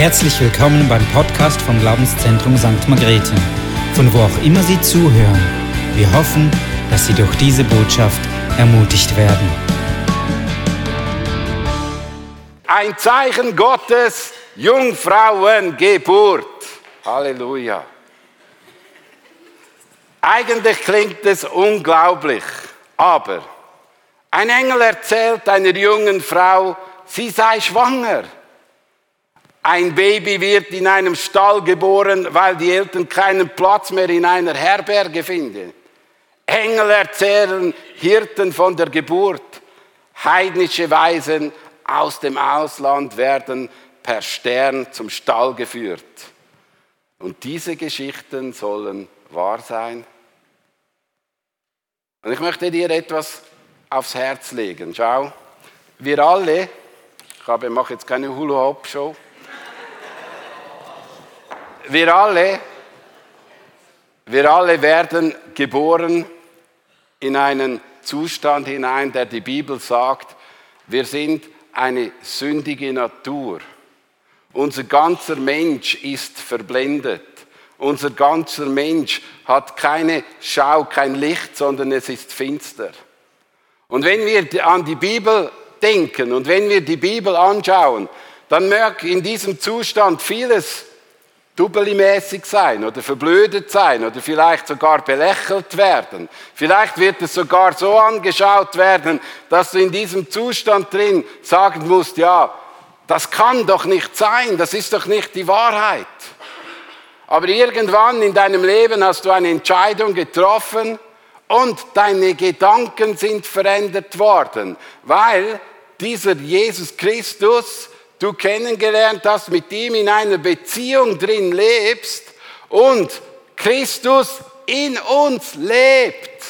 Herzlich willkommen beim Podcast vom Glaubenszentrum St. Margrethe, von wo auch immer Sie zuhören. Wir hoffen, dass Sie durch diese Botschaft ermutigt werden. Ein Zeichen Gottes, Jungfrauengeburt. Halleluja. Eigentlich klingt es unglaublich, aber ein Engel erzählt einer jungen Frau, sie sei schwanger. Ein Baby wird in einem Stall geboren, weil die Eltern keinen Platz mehr in einer Herberge finden. Engel erzählen Hirten von der Geburt. Heidnische Weisen aus dem Ausland werden per Stern zum Stall geführt. Und diese Geschichten sollen wahr sein. Und ich möchte dir etwas aufs Herz legen. Schau, wir alle, ich mache jetzt keine Hula-Hop-Show, wir alle, wir alle werden geboren in einen Zustand hinein, der die Bibel sagt, wir sind eine sündige Natur. Unser ganzer Mensch ist verblendet. Unser ganzer Mensch hat keine Schau, kein Licht, sondern es ist finster. Und wenn wir an die Bibel denken und wenn wir die Bibel anschauen, dann mag in diesem Zustand vieles dubbelimäßig sein oder verblödet sein oder vielleicht sogar belächelt werden. Vielleicht wird es sogar so angeschaut werden, dass du in diesem Zustand drin sagen musst, ja, das kann doch nicht sein, das ist doch nicht die Wahrheit. Aber irgendwann in deinem Leben hast du eine Entscheidung getroffen und deine Gedanken sind verändert worden, weil dieser Jesus Christus du kennengelernt hast, mit ihm in einer Beziehung drin lebst und Christus in uns lebt,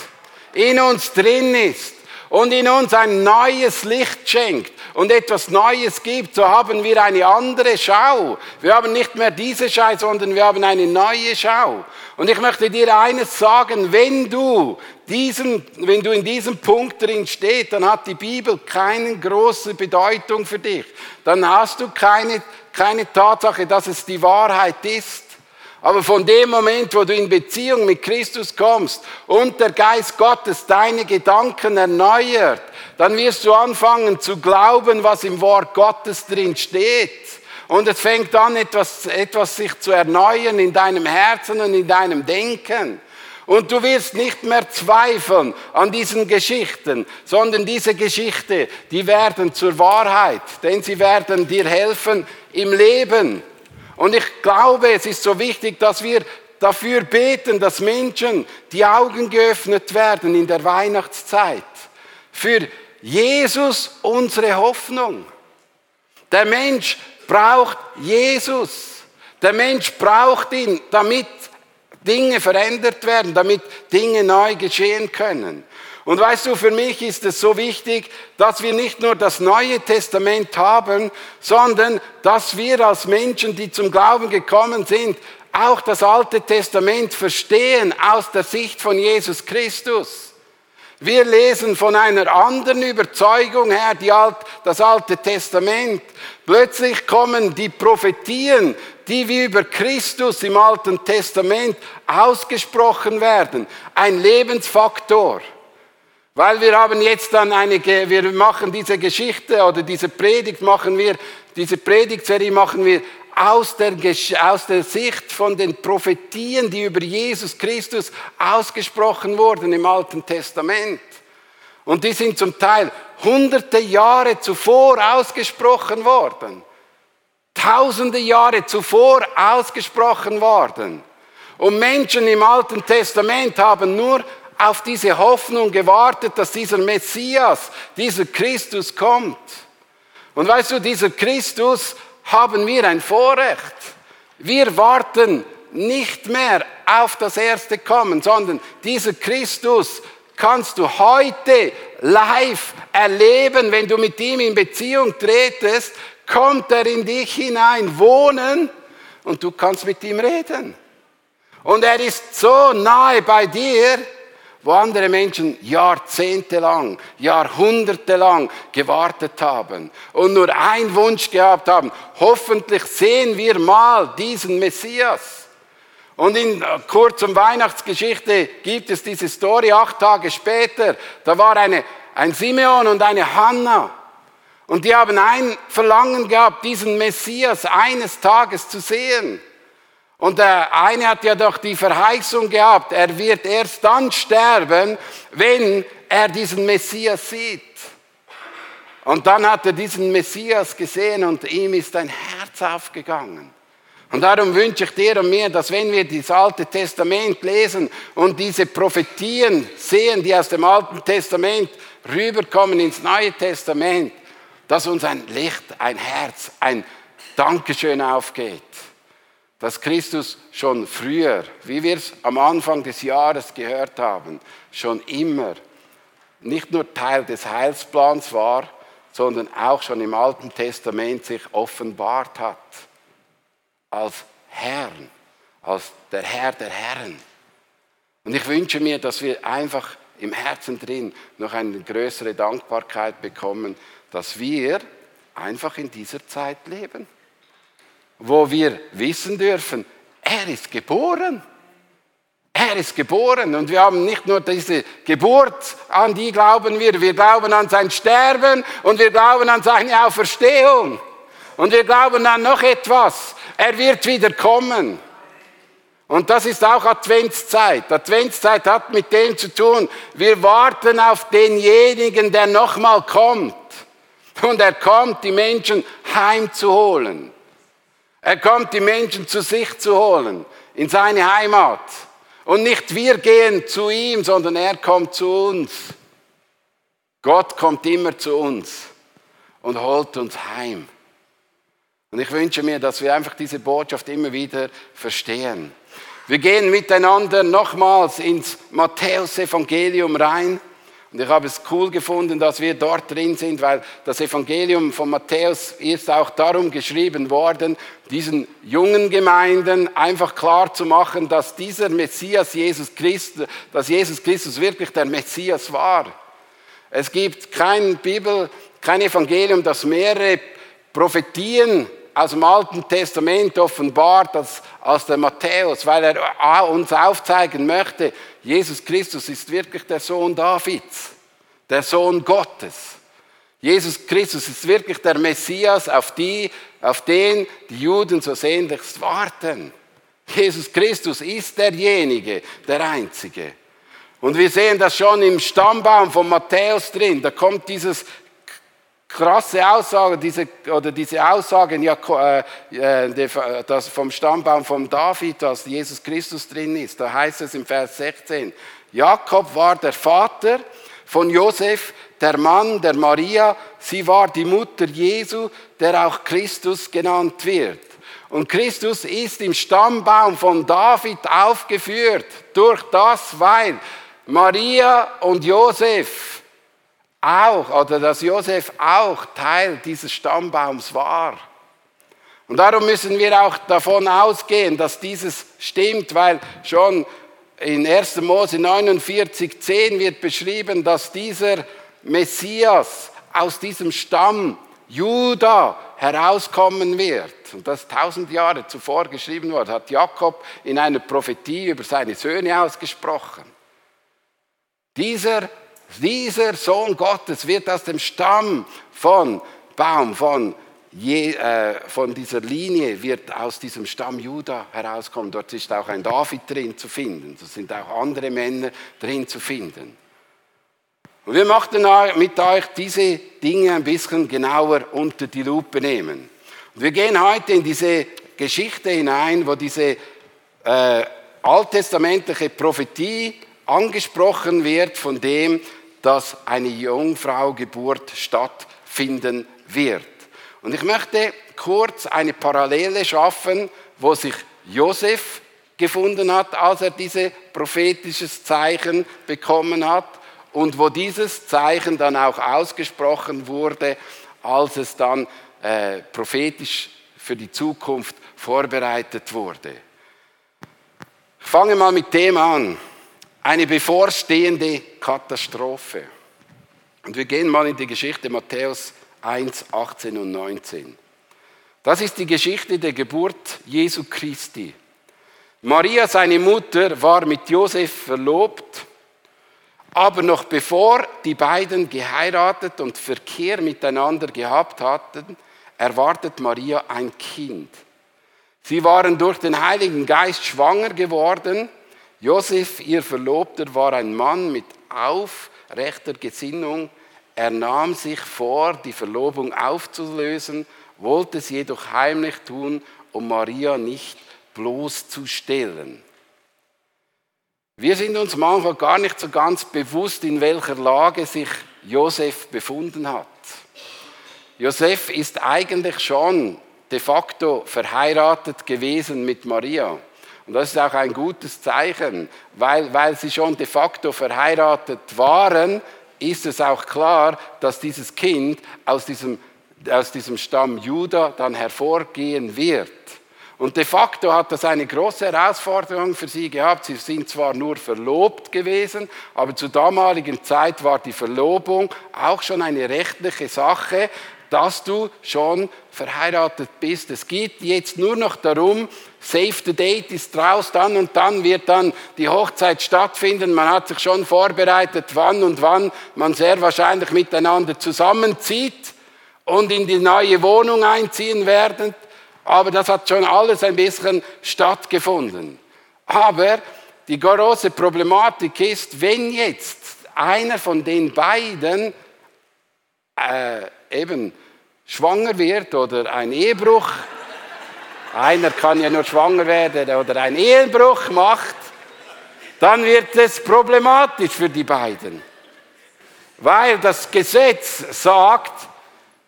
in uns drin ist und in uns ein neues Licht schenkt und etwas Neues gibt, so haben wir eine andere Schau. Wir haben nicht mehr diese Schau, sondern wir haben eine neue Schau. Und ich möchte dir eines sagen, wenn du diesen, wenn du in diesem Punkt drin stehst, dann hat die Bibel keine große Bedeutung für dich. Dann hast du keine, keine Tatsache, dass es die Wahrheit ist. Aber von dem Moment, wo du in Beziehung mit Christus kommst und der Geist Gottes deine Gedanken erneuert, dann wirst du anfangen zu glauben, was im Wort Gottes drin steht. Und es fängt an, etwas, etwas sich zu erneuern in deinem Herzen und in deinem Denken. Und du wirst nicht mehr zweifeln an diesen Geschichten, sondern diese Geschichte, die werden zur Wahrheit, denn sie werden dir helfen im Leben. Und ich glaube, es ist so wichtig, dass wir dafür beten, dass Menschen die Augen geöffnet werden in der Weihnachtszeit. Für Jesus unsere Hoffnung. Der Mensch braucht Jesus. Der Mensch braucht ihn, damit Dinge verändert werden, damit Dinge neu geschehen können. Und weißt du, für mich ist es so wichtig, dass wir nicht nur das Neue Testament haben, sondern dass wir als Menschen, die zum Glauben gekommen sind, auch das Alte Testament verstehen aus der Sicht von Jesus Christus. Wir lesen von einer anderen Überzeugung her Alt, das Alte Testament. Plötzlich kommen die Prophetien, die wie über Christus im Alten Testament ausgesprochen werden. Ein Lebensfaktor. Weil wir haben jetzt dann eine, wir machen diese Geschichte oder diese Predigt machen wir, diese Predigtserie machen wir aus der, aus der Sicht von den Prophetien, die über Jesus Christus ausgesprochen wurden im Alten Testament. Und die sind zum Teil hunderte Jahre zuvor ausgesprochen worden. Tausende Jahre zuvor ausgesprochen worden. Und Menschen im Alten Testament haben nur auf diese Hoffnung gewartet, dass dieser Messias, dieser Christus kommt. Und weißt du, dieser Christus haben wir ein Vorrecht. Wir warten nicht mehr auf das erste Kommen, sondern dieser Christus kannst du heute live erleben, wenn du mit ihm in Beziehung tretest, kommt er in dich hinein wohnen und du kannst mit ihm reden. Und er ist so nahe bei dir wo andere Menschen jahrzehntelang, jahrhundertelang gewartet haben und nur einen Wunsch gehabt haben, hoffentlich sehen wir mal diesen Messias. Und in kurzem Weihnachtsgeschichte gibt es diese Story acht Tage später. Da war eine, ein Simeon und eine Hannah. Und die haben ein Verlangen gehabt, diesen Messias eines Tages zu sehen. Und der eine hat ja doch die Verheißung gehabt, er wird erst dann sterben, wenn er diesen Messias sieht. Und dann hat er diesen Messias gesehen und ihm ist ein Herz aufgegangen. Und darum wünsche ich dir und mir, dass wenn wir das Alte Testament lesen und diese Prophetien sehen, die aus dem Alten Testament rüberkommen ins Neue Testament, dass uns ein Licht, ein Herz, ein Dankeschön aufgeht dass Christus schon früher, wie wir es am Anfang des Jahres gehört haben, schon immer nicht nur Teil des Heilsplans war, sondern auch schon im Alten Testament sich offenbart hat als Herrn, als der Herr der Herren. Und ich wünsche mir, dass wir einfach im Herzen drin noch eine größere Dankbarkeit bekommen, dass wir einfach in dieser Zeit leben wo wir wissen dürfen, er ist geboren. Er ist geboren und wir haben nicht nur diese Geburt, an die glauben wir, wir glauben an sein Sterben und wir glauben an seine Auferstehung. Und wir glauben an noch etwas, er wird wieder kommen. Und das ist auch Adventszeit. Adventszeit hat mit dem zu tun, wir warten auf denjenigen, der nochmal kommt. Und er kommt, die Menschen heimzuholen. Er kommt, die Menschen zu sich zu holen, in seine Heimat. Und nicht wir gehen zu ihm, sondern er kommt zu uns. Gott kommt immer zu uns und holt uns heim. Und ich wünsche mir, dass wir einfach diese Botschaft immer wieder verstehen. Wir gehen miteinander nochmals ins Matthäus-Evangelium rein. Und ich habe es cool gefunden, dass wir dort drin sind, weil das Evangelium von Matthäus ist auch darum geschrieben worden, diesen jungen Gemeinden einfach klar zu machen, dass dieser Messias Jesus Christus, dass Jesus Christus wirklich der Messias war. Es gibt kein Bibel, kein Evangelium, das mehrere Prophetien aus dem Alten Testament offenbart als, als der Matthäus, weil er uns aufzeigen möchte, Jesus Christus ist wirklich der Sohn Davids, der Sohn Gottes. Jesus Christus ist wirklich der Messias, auf, die, auf den die Juden so sehnlichst warten. Jesus Christus ist derjenige, der Einzige. Und wir sehen das schon im Stammbaum von Matthäus drin. Da kommt dieses krasse Aussage, diese, oder diese Aussagen, ja, äh, äh das vom Stammbaum von David, dass Jesus Christus drin ist. Da heißt es im Vers 16, Jakob war der Vater von Josef, der Mann der Maria, sie war die Mutter Jesu, der auch Christus genannt wird. Und Christus ist im Stammbaum von David aufgeführt, durch das, weil Maria und Josef auch, oder dass Josef auch Teil dieses Stammbaums war. Und darum müssen wir auch davon ausgehen, dass dieses stimmt, weil schon in 1. Mose 49, 10 wird beschrieben, dass dieser Messias aus diesem Stamm Juda herauskommen wird. Und das tausend Jahre zuvor geschrieben wurde, hat Jakob in einer Prophetie über seine Söhne ausgesprochen. Dieser dieser Sohn Gottes wird aus dem Stamm von Baum, von, je, äh, von dieser Linie, wird aus diesem Stamm Juda herauskommen. Dort ist auch ein David drin zu finden. Da sind auch andere Männer drin zu finden. Und wir möchten mit euch diese Dinge ein bisschen genauer unter die Lupe nehmen. Und wir gehen heute in diese Geschichte hinein, wo diese äh, alttestamentliche Prophetie angesprochen wird von dem, dass eine Jungfraugeburt stattfinden wird. Und ich möchte kurz eine Parallele schaffen, wo sich Josef gefunden hat, als er dieses prophetisches Zeichen bekommen hat und wo dieses Zeichen dann auch ausgesprochen wurde, als es dann äh, prophetisch für die Zukunft vorbereitet wurde. Ich fange mal mit dem an. Eine bevorstehende Katastrophe. Und wir gehen mal in die Geschichte Matthäus 1, 18 und 19. Das ist die Geschichte der Geburt Jesu Christi. Maria, seine Mutter, war mit Josef verlobt, aber noch bevor die beiden geheiratet und Verkehr miteinander gehabt hatten, erwartet Maria ein Kind. Sie waren durch den Heiligen Geist schwanger geworden. Josef, ihr Verlobter, war ein Mann mit aufrechter Gesinnung. Er nahm sich vor, die Verlobung aufzulösen wollte es jedoch heimlich tun, um Maria nicht bloßzustellen. Wir sind uns manchmal gar nicht so ganz bewusst, in welcher Lage sich Josef befunden hat. Josef ist eigentlich schon de facto verheiratet gewesen mit Maria. Und das ist auch ein gutes Zeichen, weil, weil sie schon de facto verheiratet waren, ist es auch klar, dass dieses Kind aus diesem aus diesem Stamm Juda dann hervorgehen wird. Und de facto hat das eine große Herausforderung für sie gehabt. Sie sind zwar nur verlobt gewesen, aber zur damaligen Zeit war die Verlobung auch schon eine rechtliche Sache, dass du schon verheiratet bist. Es geht jetzt nur noch darum, Save the Date ist raus, dann und dann wird dann die Hochzeit stattfinden. Man hat sich schon vorbereitet, wann und wann man sehr wahrscheinlich miteinander zusammenzieht und in die neue Wohnung einziehen werden. Aber das hat schon alles ein bisschen stattgefunden. Aber die große Problematik ist, wenn jetzt einer von den beiden äh, eben schwanger wird oder ein Ehebruch, einer kann ja nur schwanger werden oder ein Ehebruch macht, dann wird es problematisch für die beiden. Weil das Gesetz sagt,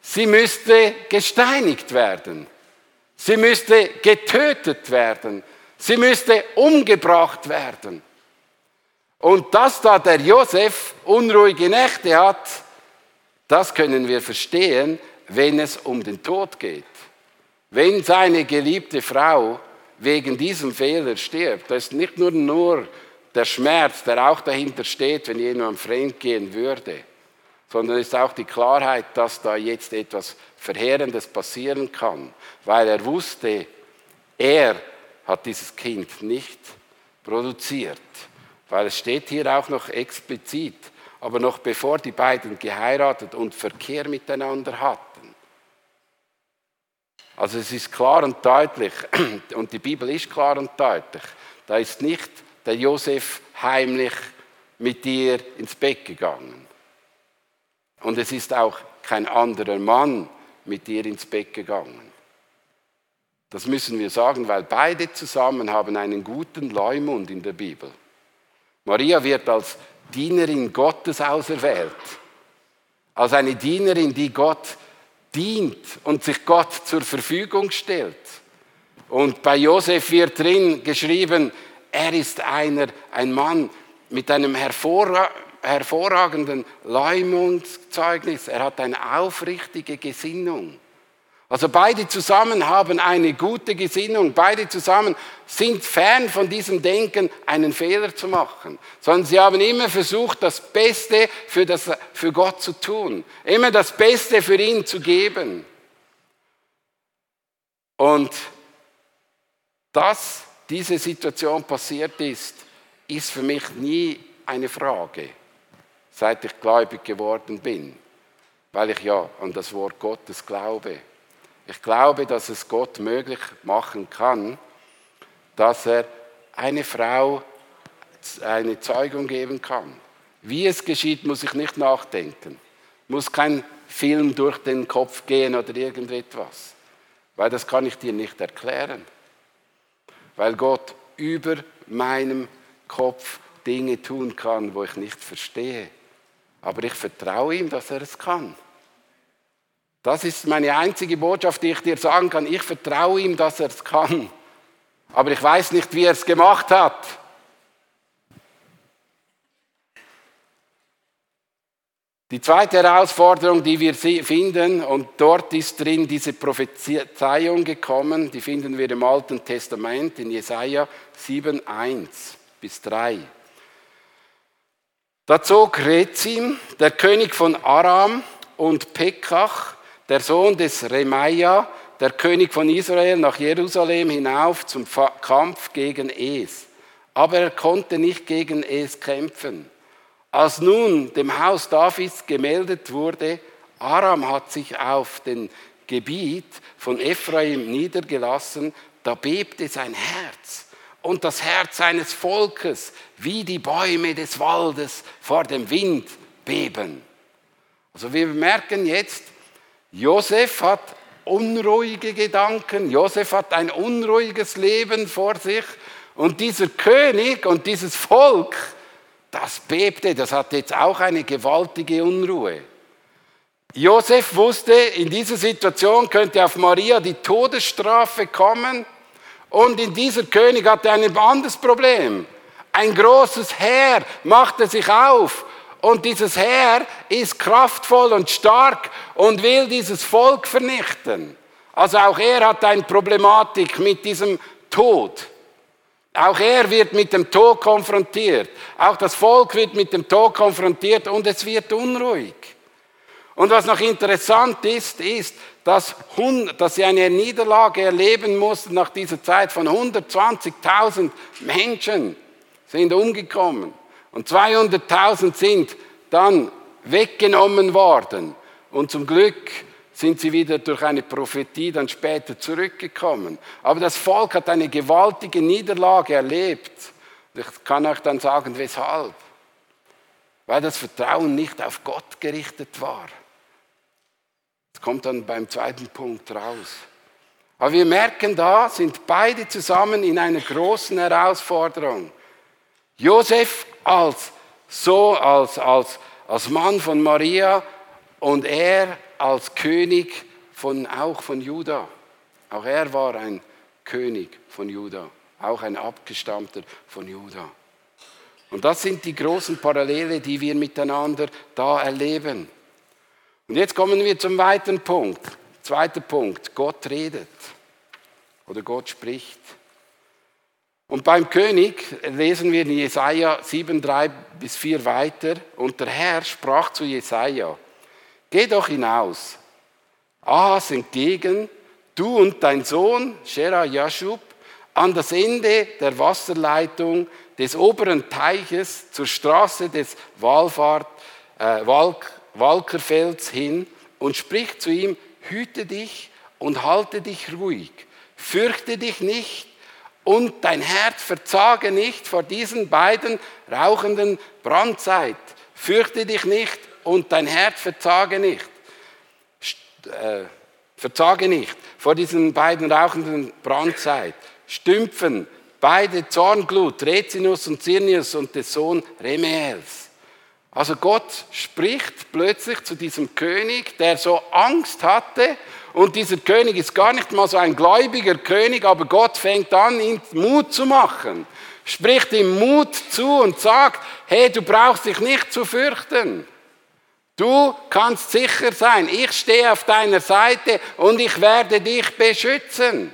Sie müsste gesteinigt werden. Sie müsste getötet werden. Sie müsste umgebracht werden. Und dass da der Josef unruhige Nächte hat, das können wir verstehen, wenn es um den Tod geht. Wenn seine geliebte Frau wegen diesem Fehler stirbt, das ist nicht nur, nur der Schmerz, der auch dahinter steht, wenn jemand fremd gehen würde sondern es ist auch die Klarheit, dass da jetzt etwas Verheerendes passieren kann, weil er wusste, er hat dieses Kind nicht produziert, weil es steht hier auch noch explizit, aber noch bevor die beiden geheiratet und Verkehr miteinander hatten. Also es ist klar und deutlich, und die Bibel ist klar und deutlich, da ist nicht der Josef heimlich mit dir ins Bett gegangen. Und es ist auch kein anderer Mann mit dir ins Bett gegangen. Das müssen wir sagen, weil beide zusammen haben einen guten Leumund in der Bibel. Maria wird als Dienerin Gottes auserwählt, als eine Dienerin, die Gott dient und sich Gott zur Verfügung stellt. Und bei Josef wird drin geschrieben, er ist einer, ein Mann mit einem hervorragenden Leumundzeugnis. Er hat eine aufrichtige Gesinnung. Also beide zusammen haben eine gute Gesinnung. Beide zusammen sind fern von diesem Denken, einen Fehler zu machen, sondern sie haben immer versucht, das Beste für, das, für Gott zu tun, immer das Beste für ihn zu geben. Und dass diese Situation passiert ist, ist für mich nie eine Frage seit ich gläubig geworden bin, weil ich ja an das Wort Gottes glaube. Ich glaube, dass es Gott möglich machen kann, dass er eine Frau eine Zeugung geben kann. Wie es geschieht, muss ich nicht nachdenken. Muss kein Film durch den Kopf gehen oder irgendetwas. Weil das kann ich dir nicht erklären. Weil Gott über meinem Kopf Dinge tun kann, wo ich nicht verstehe. Aber ich vertraue ihm, dass er es kann. Das ist meine einzige Botschaft, die ich dir sagen kann. Ich vertraue ihm, dass er es kann. Aber ich weiß nicht, wie er es gemacht hat. Die zweite Herausforderung, die wir finden, und dort ist drin diese Prophezeiung gekommen, die finden wir im Alten Testament in Jesaja 7, 1 bis 3. Da zog Rezim, der König von Aram, und Pekach, der Sohn des Remaia, der König von Israel, nach Jerusalem hinauf zum Kampf gegen Es. Aber er konnte nicht gegen Es kämpfen. Als nun dem Haus Davids gemeldet wurde, Aram hat sich auf den Gebiet von Ephraim niedergelassen, da bebte sein Herz und das Herz seines Volkes, wie die Bäume des Waldes vor dem Wind beben. Also wir merken jetzt, Josef hat unruhige Gedanken, Josef hat ein unruhiges Leben vor sich und dieser König und dieses Volk, das bebte, das hat jetzt auch eine gewaltige Unruhe. Josef wusste, in dieser Situation könnte auf Maria die Todesstrafe kommen und in dieser König hatte ein anderes Problem. Ein großes Heer machte sich auf und dieses Heer ist kraftvoll und stark und will dieses Volk vernichten. Also auch er hat eine Problematik mit diesem Tod. Auch er wird mit dem Tod konfrontiert. Auch das Volk wird mit dem Tod konfrontiert und es wird unruhig. Und was noch interessant ist, ist, dass, sie eine Niederlage erleben mussten nach dieser Zeit von 120.000 Menschen sind umgekommen. Und 200.000 sind dann weggenommen worden. Und zum Glück sind sie wieder durch eine Prophetie dann später zurückgekommen. Aber das Volk hat eine gewaltige Niederlage erlebt. Ich kann euch dann sagen, weshalb. Weil das Vertrauen nicht auf Gott gerichtet war. Das kommt dann beim zweiten Punkt raus. Aber wir merken da, sind beide zusammen in einer großen Herausforderung. Josef als so als, als, als Mann von Maria und er als König von, auch von Juda. Auch er war ein König von Juda, auch ein Abgestammter von Juda. Und das sind die großen Parallele, die wir miteinander da erleben. Und jetzt kommen wir zum weiteren Punkt. Zweiter Punkt, Gott redet oder Gott spricht. Und beim König lesen wir in Jesaja 7, 3 bis 4 weiter. Und der Herr sprach zu Jesaja: Geh doch hinaus, Ahas entgegen, du und dein Sohn, Shera Yashub, an das Ende der Wasserleitung des oberen Teiches zur Straße des Wallfahrt, äh, Walk, Walkerfelds hin und sprich zu ihm: Hüte dich und halte dich ruhig, fürchte dich nicht und dein Herz verzage nicht vor diesen beiden rauchenden Brandzeit. Fürchte dich nicht und dein Herz verzage nicht. Äh, verzage nicht vor diesen beiden rauchenden Brandzeit. Stümpfen beide Zornglut, Rezinus und Zirnius und der Sohn Remels. Also Gott spricht plötzlich zu diesem König, der so Angst hatte und dieser König ist gar nicht mal so ein gläubiger König, aber Gott fängt an, ihm Mut zu machen. Spricht ihm Mut zu und sagt, hey, du brauchst dich nicht zu fürchten. Du kannst sicher sein, ich stehe auf deiner Seite und ich werde dich beschützen.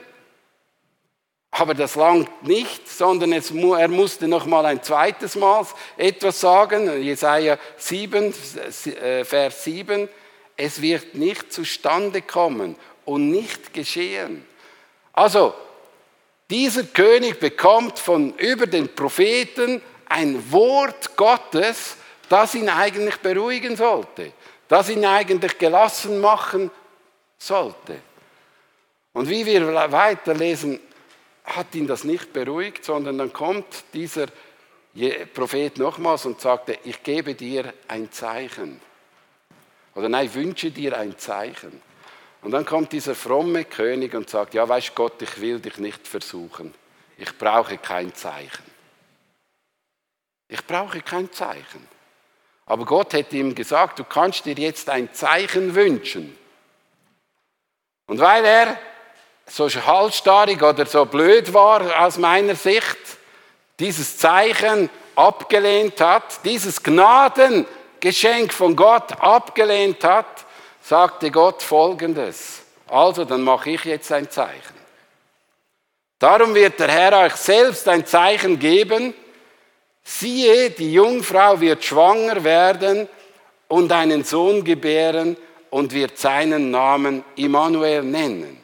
Aber das langt nicht, sondern es, er musste noch mal ein zweites Mal etwas sagen. Jesaja 7, äh, Vers 7 es wird nicht zustande kommen und nicht geschehen. Also, dieser König bekommt von über den Propheten ein Wort Gottes, das ihn eigentlich beruhigen sollte, das ihn eigentlich gelassen machen sollte. Und wie wir weiterlesen, hat ihn das nicht beruhigt, sondern dann kommt dieser Prophet nochmals und sagte, ich gebe dir ein Zeichen. Oder nein, wünsche dir ein Zeichen. Und dann kommt dieser fromme König und sagt, ja, weißt Gott, ich will dich nicht versuchen. Ich brauche kein Zeichen. Ich brauche kein Zeichen. Aber Gott hätte ihm gesagt, du kannst dir jetzt ein Zeichen wünschen. Und weil er so halsstarrig oder so blöd war aus meiner Sicht, dieses Zeichen abgelehnt hat, dieses Gnaden Geschenk von Gott abgelehnt hat, sagte Gott folgendes. Also, dann mache ich jetzt ein Zeichen. Darum wird der Herr euch selbst ein Zeichen geben. Siehe, die Jungfrau wird schwanger werden und einen Sohn gebären und wird seinen Namen Immanuel nennen.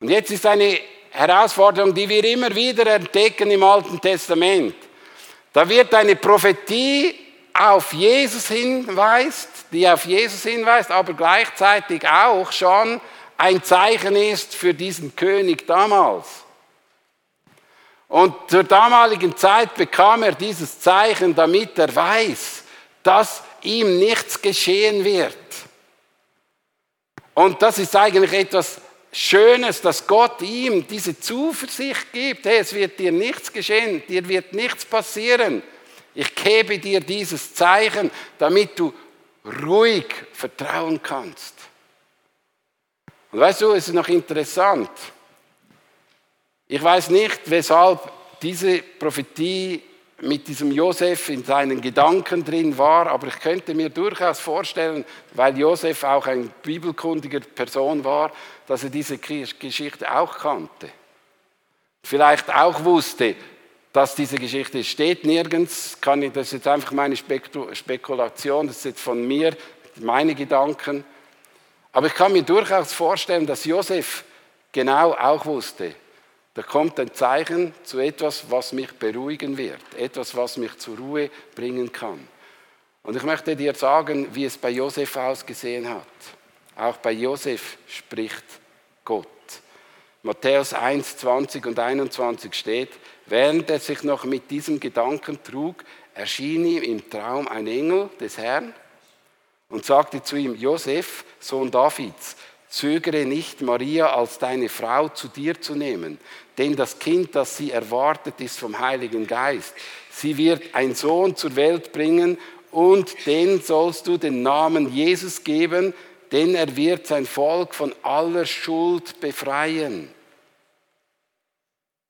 Und jetzt ist eine Herausforderung, die wir immer wieder entdecken im Alten Testament. Da wird eine Prophetie auf Jesus hinweist, die auf Jesus hinweist, aber gleichzeitig auch schon ein Zeichen ist für diesen König damals. Und zur damaligen Zeit bekam er dieses Zeichen, damit er weiß, dass ihm nichts geschehen wird. Und das ist eigentlich etwas Schönes, dass Gott ihm diese Zuversicht gibt. Hey, es wird dir nichts geschehen, dir wird nichts passieren. Ich gebe dir dieses Zeichen, damit du ruhig vertrauen kannst. Und weißt du, es ist noch interessant. Ich weiß nicht, weshalb diese Prophetie mit diesem Josef in seinen Gedanken drin war, aber ich könnte mir durchaus vorstellen, weil Josef auch ein bibelkundiger Person war, dass er diese Geschichte auch kannte. Vielleicht auch wusste, dass diese Geschichte steht nirgends, kann ich, das ist jetzt einfach meine Spekulation, das ist jetzt von mir, meine Gedanken. Aber ich kann mir durchaus vorstellen, dass Josef genau auch wusste, da kommt ein Zeichen zu etwas, was mich beruhigen wird, etwas, was mich zur Ruhe bringen kann. Und ich möchte dir sagen, wie es bei Josef ausgesehen hat. Auch bei Josef spricht Gott. Matthäus 1, 20 und 21 steht, während er sich noch mit diesem Gedanken trug, erschien ihm im Traum ein Engel des Herrn und sagte zu ihm, Josef, Sohn Davids, zögere nicht, Maria als deine Frau zu dir zu nehmen, denn das Kind, das sie erwartet, ist vom Heiligen Geist. Sie wird einen Sohn zur Welt bringen und den sollst du den Namen Jesus geben, denn er wird sein Volk von aller Schuld befreien.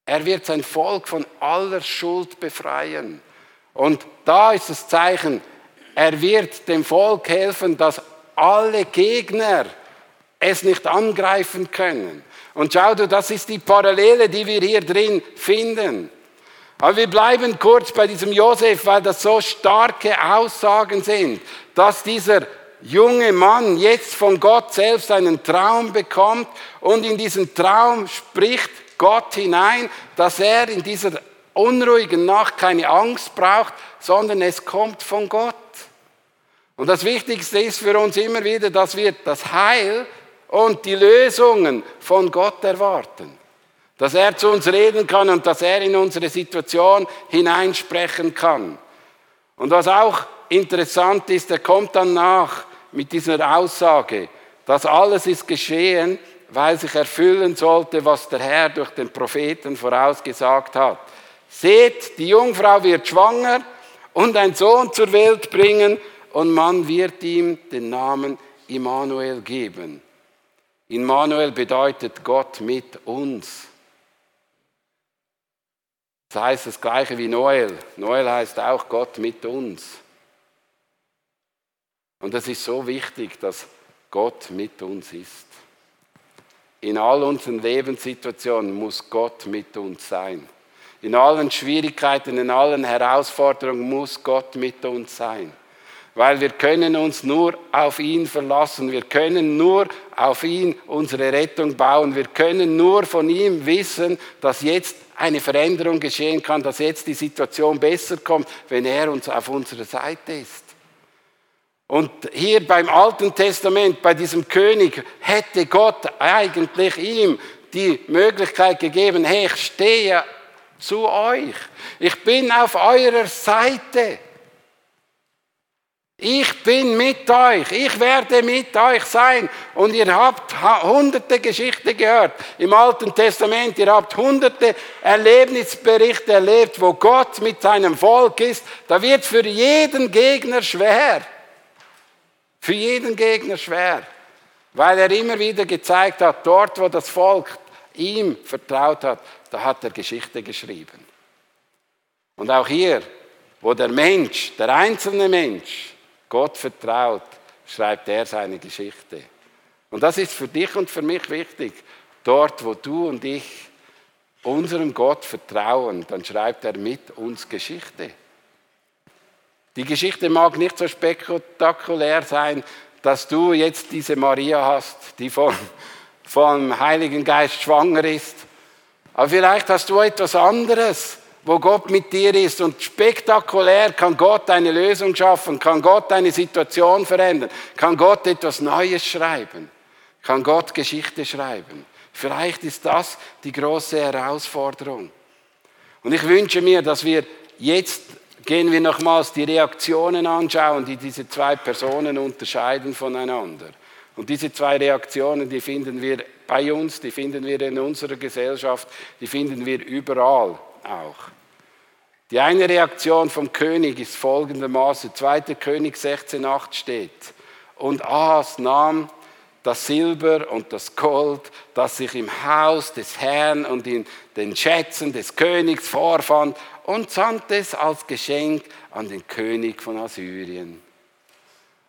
Er wird sein Volk von aller Schuld befreien. Und da ist das Zeichen, er wird dem Volk helfen, dass alle Gegner es nicht angreifen können. Und schau du, das ist die Parallele, die wir hier drin finden. Aber wir bleiben kurz bei diesem Josef, weil das so starke Aussagen sind, dass dieser junge Mann jetzt von Gott selbst einen Traum bekommt und in diesen Traum spricht Gott hinein, dass er in dieser unruhigen Nacht keine Angst braucht, sondern es kommt von Gott. Und das Wichtigste ist für uns immer wieder, dass wir das Heil und die Lösungen von Gott erwarten. Dass er zu uns reden kann und dass er in unsere Situation hineinsprechen kann. Und was auch interessant ist, er kommt dann nach mit dieser Aussage, dass alles ist geschehen, weil sich erfüllen sollte, was der Herr durch den Propheten vorausgesagt hat. Seht, die Jungfrau wird schwanger und einen Sohn zur Welt bringen und man wird ihm den Namen Immanuel geben. Immanuel bedeutet Gott mit uns. Das heißt das gleiche wie Noel. Noel heißt auch Gott mit uns. Und es ist so wichtig, dass Gott mit uns ist. In all unseren Lebenssituationen muss Gott mit uns sein. In allen Schwierigkeiten, in allen Herausforderungen muss Gott mit uns sein weil wir können uns nur auf ihn verlassen. Wir können nur auf ihn unsere Rettung bauen. Wir können nur von ihm wissen, dass jetzt eine Veränderung geschehen kann, dass jetzt die Situation besser kommt, wenn er uns auf unserer Seite ist. Und hier beim Alten Testament, bei diesem König, hätte Gott eigentlich ihm die Möglichkeit gegeben, hey, ich stehe zu euch. Ich bin auf eurer Seite. Ich bin mit euch, ich werde mit euch sein. Und ihr habt hunderte Geschichten gehört im Alten Testament, ihr habt hunderte Erlebnisberichte erlebt, wo Gott mit seinem Volk ist. Da wird für jeden Gegner schwer. Für jeden Gegner schwer. Weil er immer wieder gezeigt hat, dort wo das Volk ihm vertraut hat, da hat er Geschichte geschrieben. Und auch hier, wo der Mensch, der einzelne Mensch, Gott vertraut, schreibt er seine Geschichte. Und das ist für dich und für mich wichtig. Dort, wo du und ich unserem Gott vertrauen, dann schreibt er mit uns Geschichte. Die Geschichte mag nicht so spektakulär sein, dass du jetzt diese Maria hast, die vom, vom Heiligen Geist schwanger ist. Aber vielleicht hast du etwas anderes, wo Gott mit dir ist. Und spektakulär kann Gott eine Lösung schaffen, kann Gott eine Situation verändern, kann Gott etwas Neues schreiben, kann Gott Geschichte schreiben. Vielleicht ist das die große Herausforderung. Und ich wünsche mir, dass wir jetzt gehen wir nochmals die Reaktionen anschauen, die diese zwei Personen unterscheiden voneinander. Und diese zwei Reaktionen, die finden wir bei uns, die finden wir in unserer Gesellschaft, die finden wir überall auch. Die eine Reaktion vom König ist folgendermaßen, 2. König 16,8 steht. Und Ahas nahm das Silber und das Gold, das sich im Haus des Herrn und in den Schätzen des Königs vorfand, und sandte es als Geschenk an den König von Assyrien.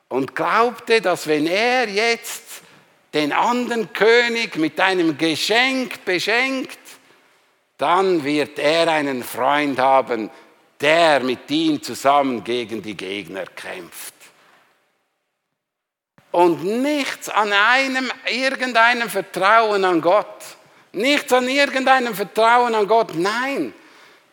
Und glaubte, dass wenn er jetzt den anderen König mit einem Geschenk beschenkt, dann wird er einen Freund haben, der mit ihm zusammen gegen die Gegner kämpft. Und nichts an einem, irgendeinem Vertrauen an Gott. Nichts an irgendeinem Vertrauen an Gott. Nein,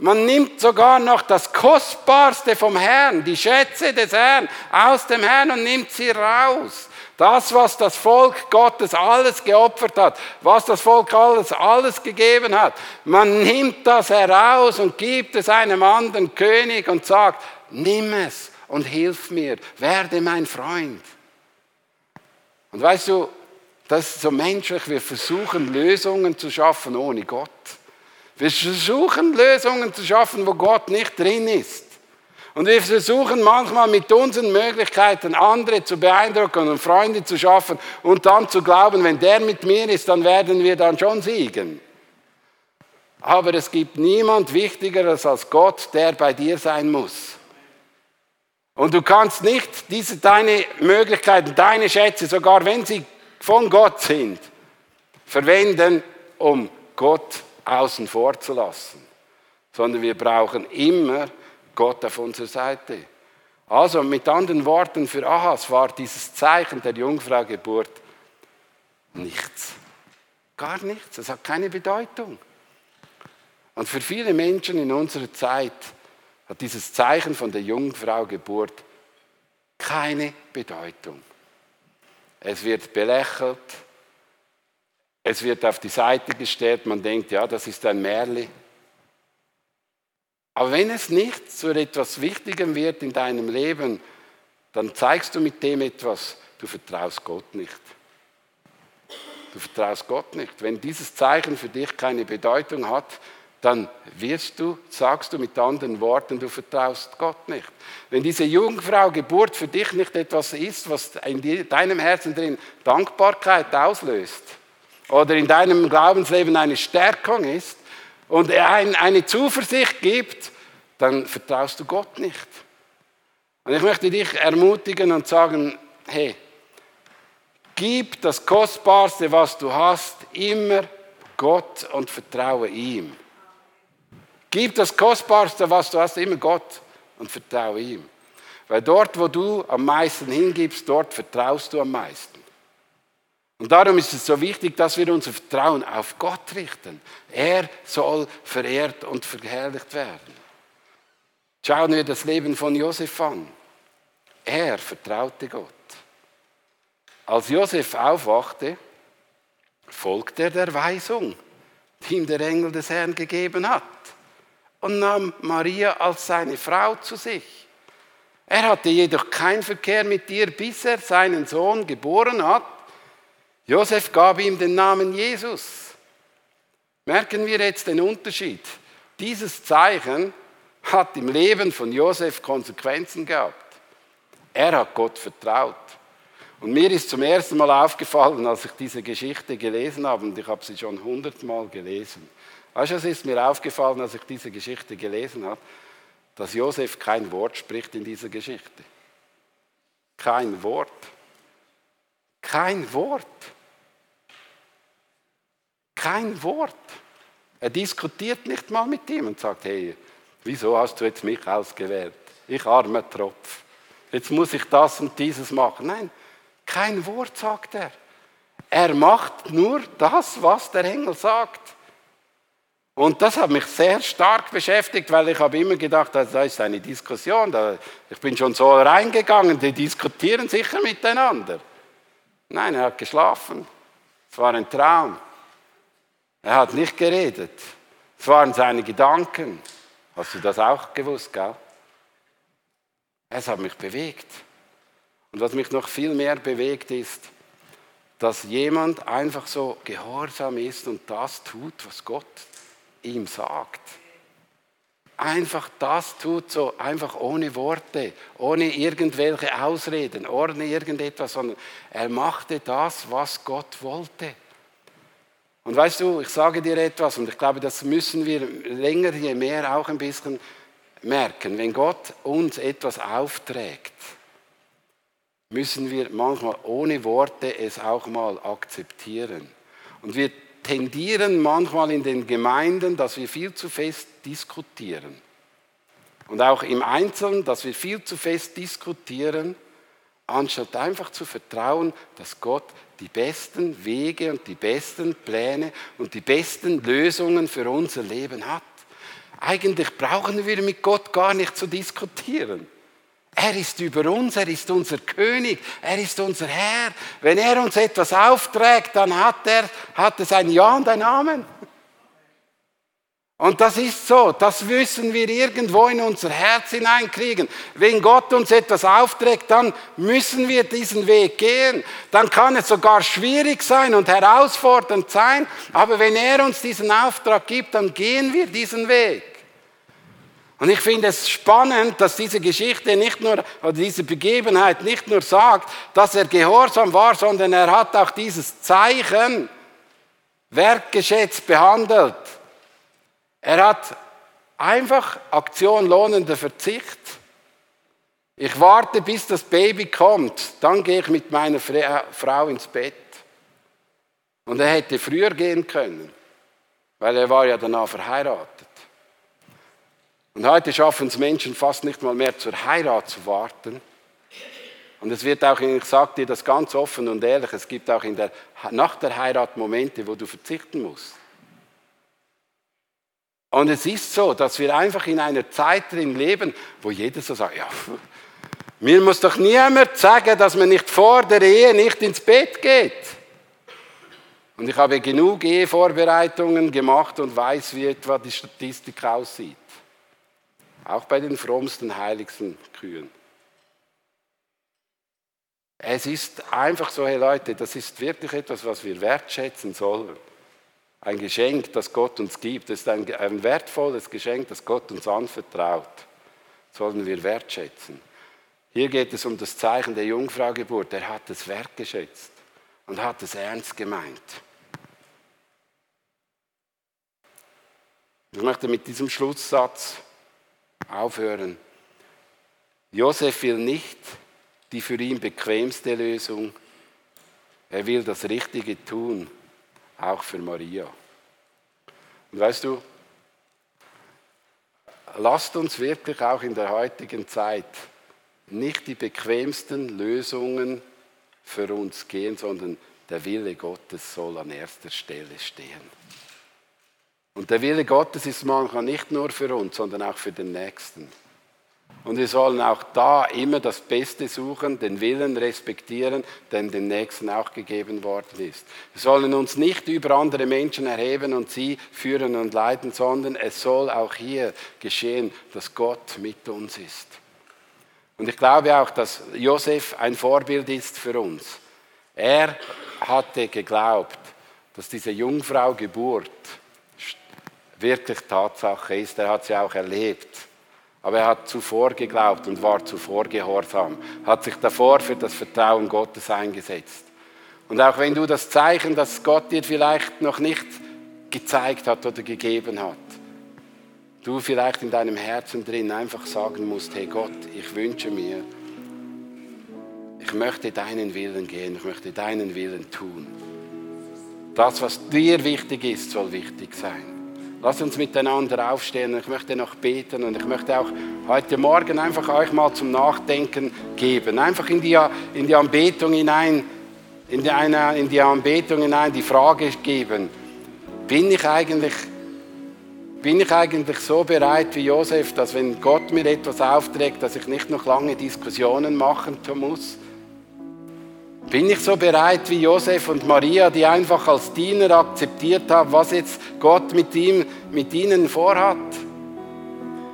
man nimmt sogar noch das Kostbarste vom Herrn, die Schätze des Herrn aus dem Herrn und nimmt sie raus. Das, was das Volk Gottes alles geopfert hat, was das Volk alles, alles gegeben hat, man nimmt das heraus und gibt es einem anderen König und sagt, nimm es und hilf mir, werde mein Freund. Und weißt du, das ist so menschlich, wir versuchen Lösungen zu schaffen ohne Gott. Wir versuchen Lösungen zu schaffen, wo Gott nicht drin ist. Und wir versuchen manchmal mit unseren Möglichkeiten andere zu beeindrucken und Freunde zu schaffen und dann zu glauben, wenn der mit mir ist, dann werden wir dann schon siegen. Aber es gibt niemand Wichtigeres als Gott, der bei dir sein muss. Und du kannst nicht diese deine Möglichkeiten, deine Schätze, sogar wenn sie von Gott sind, verwenden, um Gott zu außen vor zu lassen, sondern wir brauchen immer Gott auf unserer Seite. Also mit anderen Worten, für Ahas war dieses Zeichen der Jungfrau-Geburt nichts. Gar nichts. Es hat keine Bedeutung. Und für viele Menschen in unserer Zeit hat dieses Zeichen von der Jungfrau-Geburt keine Bedeutung. Es wird belächelt, es wird auf die Seite gestellt, man denkt, ja, das ist ein Märli. Aber wenn es nicht zu etwas Wichtigem wird in deinem Leben, dann zeigst du mit dem etwas, du vertraust Gott nicht. Du vertraust Gott nicht. Wenn dieses Zeichen für dich keine Bedeutung hat, dann wirst du, sagst du mit anderen Worten, du vertraust Gott nicht. Wenn diese Jungfrau Geburt für dich nicht etwas ist, was in deinem Herzen drin Dankbarkeit auslöst, oder in deinem Glaubensleben eine Stärkung ist und eine Zuversicht gibt, dann vertraust du Gott nicht. Und ich möchte dich ermutigen und sagen, hey, gib das Kostbarste, was du hast, immer Gott und vertraue ihm. Gib das Kostbarste, was du hast, immer Gott und vertraue ihm. Weil dort, wo du am meisten hingibst, dort vertraust du am meisten. Und darum ist es so wichtig, dass wir unser Vertrauen auf Gott richten. Er soll verehrt und verherrlicht werden. Schauen wir das Leben von Josef an. Er vertraute Gott. Als Josef aufwachte, folgte er der Weisung, die ihm der Engel des Herrn gegeben hat, und nahm Maria als seine Frau zu sich. Er hatte jedoch keinen Verkehr mit ihr, bis er seinen Sohn geboren hat Josef gab ihm den Namen Jesus. Merken wir jetzt den Unterschied. Dieses Zeichen hat im Leben von Josef Konsequenzen gehabt. Er hat Gott vertraut. Und mir ist zum ersten Mal aufgefallen, als ich diese Geschichte gelesen habe, und ich habe sie schon hundertmal gelesen. Weißt du, es ist mir aufgefallen, als ich diese Geschichte gelesen habe, dass Josef kein Wort spricht in dieser Geschichte. Kein Wort. Kein Wort. Kein Wort. Er diskutiert nicht mal mit ihm und sagt, hey, wieso hast du jetzt mich ausgewählt? Ich armer Tropf. Jetzt muss ich das und dieses machen. Nein, kein Wort sagt er. Er macht nur das, was der Engel sagt. Und das hat mich sehr stark beschäftigt, weil ich habe immer gedacht, da ist eine Diskussion. Ich bin schon so reingegangen, die diskutieren sicher miteinander. Nein, er hat geschlafen. Es war ein Traum. Er hat nicht geredet. Es waren seine Gedanken. Hast du das auch gewusst, gell? Es hat mich bewegt. Und was mich noch viel mehr bewegt ist, dass jemand einfach so gehorsam ist und das tut, was Gott ihm sagt. Einfach das tut, so einfach ohne Worte, ohne irgendwelche Ausreden, ohne irgendetwas, sondern er machte das, was Gott wollte. Und weißt du, ich sage dir etwas und ich glaube, das müssen wir länger je mehr auch ein bisschen merken. Wenn Gott uns etwas aufträgt, müssen wir manchmal ohne Worte es auch mal akzeptieren. Und wir tendieren manchmal in den Gemeinden, dass wir viel zu fest diskutieren. Und auch im Einzelnen, dass wir viel zu fest diskutieren, anstatt einfach zu vertrauen, dass Gott die besten Wege und die besten Pläne und die besten Lösungen für unser Leben hat. Eigentlich brauchen wir mit Gott gar nicht zu diskutieren. Er ist über uns, er ist unser König, er ist unser Herr. Wenn er uns etwas aufträgt, dann hat, er, hat es ein Ja und ein Amen. Und das ist so, das müssen wir irgendwo in unser Herz hineinkriegen. Wenn Gott uns etwas aufträgt, dann müssen wir diesen Weg gehen. Dann kann es sogar schwierig sein und herausfordernd sein, aber wenn er uns diesen Auftrag gibt, dann gehen wir diesen Weg. Und ich finde es spannend, dass diese Geschichte nicht nur, oder diese Begebenheit nicht nur sagt, dass er gehorsam war, sondern er hat auch dieses Zeichen wertgeschätzt behandelt. Er hat einfach Aktion lohnender Verzicht. Ich warte, bis das Baby kommt, dann gehe ich mit meiner Frau ins Bett. Und er hätte früher gehen können, weil er war ja danach verheiratet. Und heute schaffen es Menschen fast nicht mal mehr zur Heirat zu warten. Und es wird auch, ich sage dir das ganz offen und ehrlich, es gibt auch der, nach der Heirat Momente, wo du verzichten musst. Und es ist so, dass wir einfach in einer Zeit drin leben, wo jeder so sagt, ja, mir muss doch niemand sagen, dass man nicht vor der Ehe nicht ins Bett geht. Und ich habe genug Ehevorbereitungen gemacht und weiß, wie etwa die Statistik aussieht. Auch bei den frommsten, heiligsten Kühen. Es ist einfach so, hey Leute, das ist wirklich etwas, was wir wertschätzen sollen. Ein Geschenk, das Gott uns gibt. Das ist ein, ein wertvolles Geschenk, das Gott uns anvertraut. Das sollen wir wertschätzen. Hier geht es um das Zeichen der Jungfraugeburt. Er hat es wertgeschätzt und hat es ernst gemeint. Ich möchte mit diesem Schlusssatz aufhören. Josef will nicht die für ihn bequemste Lösung. Er will das Richtige tun, auch für Maria. Und weißt du, lasst uns wirklich auch in der heutigen Zeit nicht die bequemsten Lösungen für uns gehen, sondern der Wille Gottes soll an erster Stelle stehen. Und der Wille Gottes ist manchmal nicht nur für uns, sondern auch für den Nächsten. Und wir sollen auch da immer das Beste suchen, den Willen respektieren, der dem Nächsten auch gegeben worden ist. Wir sollen uns nicht über andere Menschen erheben und sie führen und leiten, sondern es soll auch hier geschehen, dass Gott mit uns ist. Und ich glaube auch, dass Josef ein Vorbild ist für uns. Er hatte geglaubt, dass diese Jungfrau Geburt wirklich Tatsache ist. Er hat sie auch erlebt. Aber er hat zuvor geglaubt und war zuvor gehorsam, hat sich davor für das Vertrauen Gottes eingesetzt. Und auch wenn du das Zeichen, das Gott dir vielleicht noch nicht gezeigt hat oder gegeben hat, du vielleicht in deinem Herzen drin einfach sagen musst, hey Gott, ich wünsche mir, ich möchte deinen Willen gehen, ich möchte deinen Willen tun. Das, was dir wichtig ist, soll wichtig sein. Lass uns miteinander aufstehen. Ich möchte noch beten und ich möchte auch heute Morgen einfach euch mal zum Nachdenken geben. Einfach in die, in die Anbetung hinein, in die, eine, in die Anbetung hinein die Frage geben. Bin ich eigentlich bin ich eigentlich so bereit wie Josef, dass wenn Gott mir etwas aufträgt, dass ich nicht noch lange Diskussionen machen muss? Bin ich so bereit wie Josef und Maria, die einfach als Diener akzeptiert haben, was jetzt Gott mit, ihm, mit ihnen vorhat?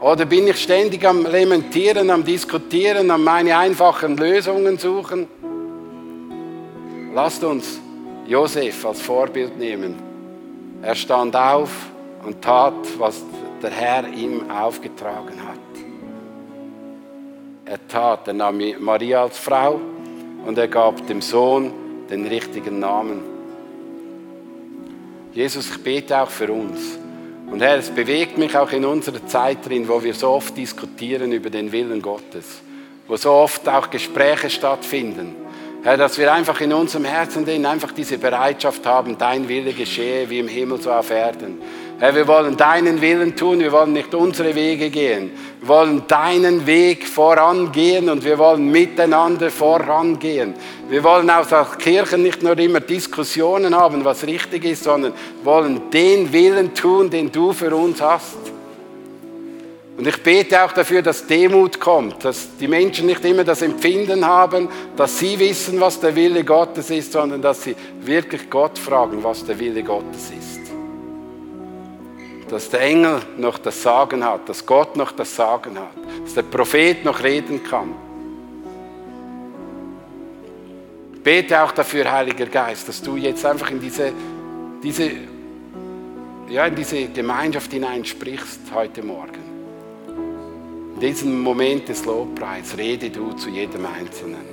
Oder bin ich ständig am Lamentieren, am Diskutieren, am meine einfachen Lösungen suchen? Lasst uns Josef als Vorbild nehmen. Er stand auf und tat, was der Herr ihm aufgetragen hat. Er tat, er nahm Maria als Frau und er gab dem Sohn den richtigen Namen. Jesus, ich bete auch für uns. Und Herr, es bewegt mich auch in unserer Zeit drin, wo wir so oft diskutieren über den Willen Gottes, wo so oft auch Gespräche stattfinden. Herr, dass wir einfach in unserem Herzen drin einfach diese Bereitschaft haben, dein Wille geschehe wie im Himmel so auf Erden. Herr, wir wollen deinen Willen tun, wir wollen nicht unsere Wege gehen. Wir wollen deinen Weg vorangehen und wir wollen miteinander vorangehen. Wir wollen auch als Kirchen nicht nur immer Diskussionen haben, was richtig ist, sondern wollen den Willen tun, den du für uns hast. Und ich bete auch dafür, dass Demut kommt, dass die Menschen nicht immer das Empfinden haben, dass sie wissen, was der Wille Gottes ist, sondern dass sie wirklich Gott fragen, was der Wille Gottes ist dass der Engel noch das Sagen hat, dass Gott noch das Sagen hat, dass der Prophet noch reden kann. Ich bete auch dafür, Heiliger Geist, dass du jetzt einfach in diese, diese, ja, in diese Gemeinschaft hineinsprichst heute Morgen. In diesem Moment des Lobpreis rede du zu jedem Einzelnen.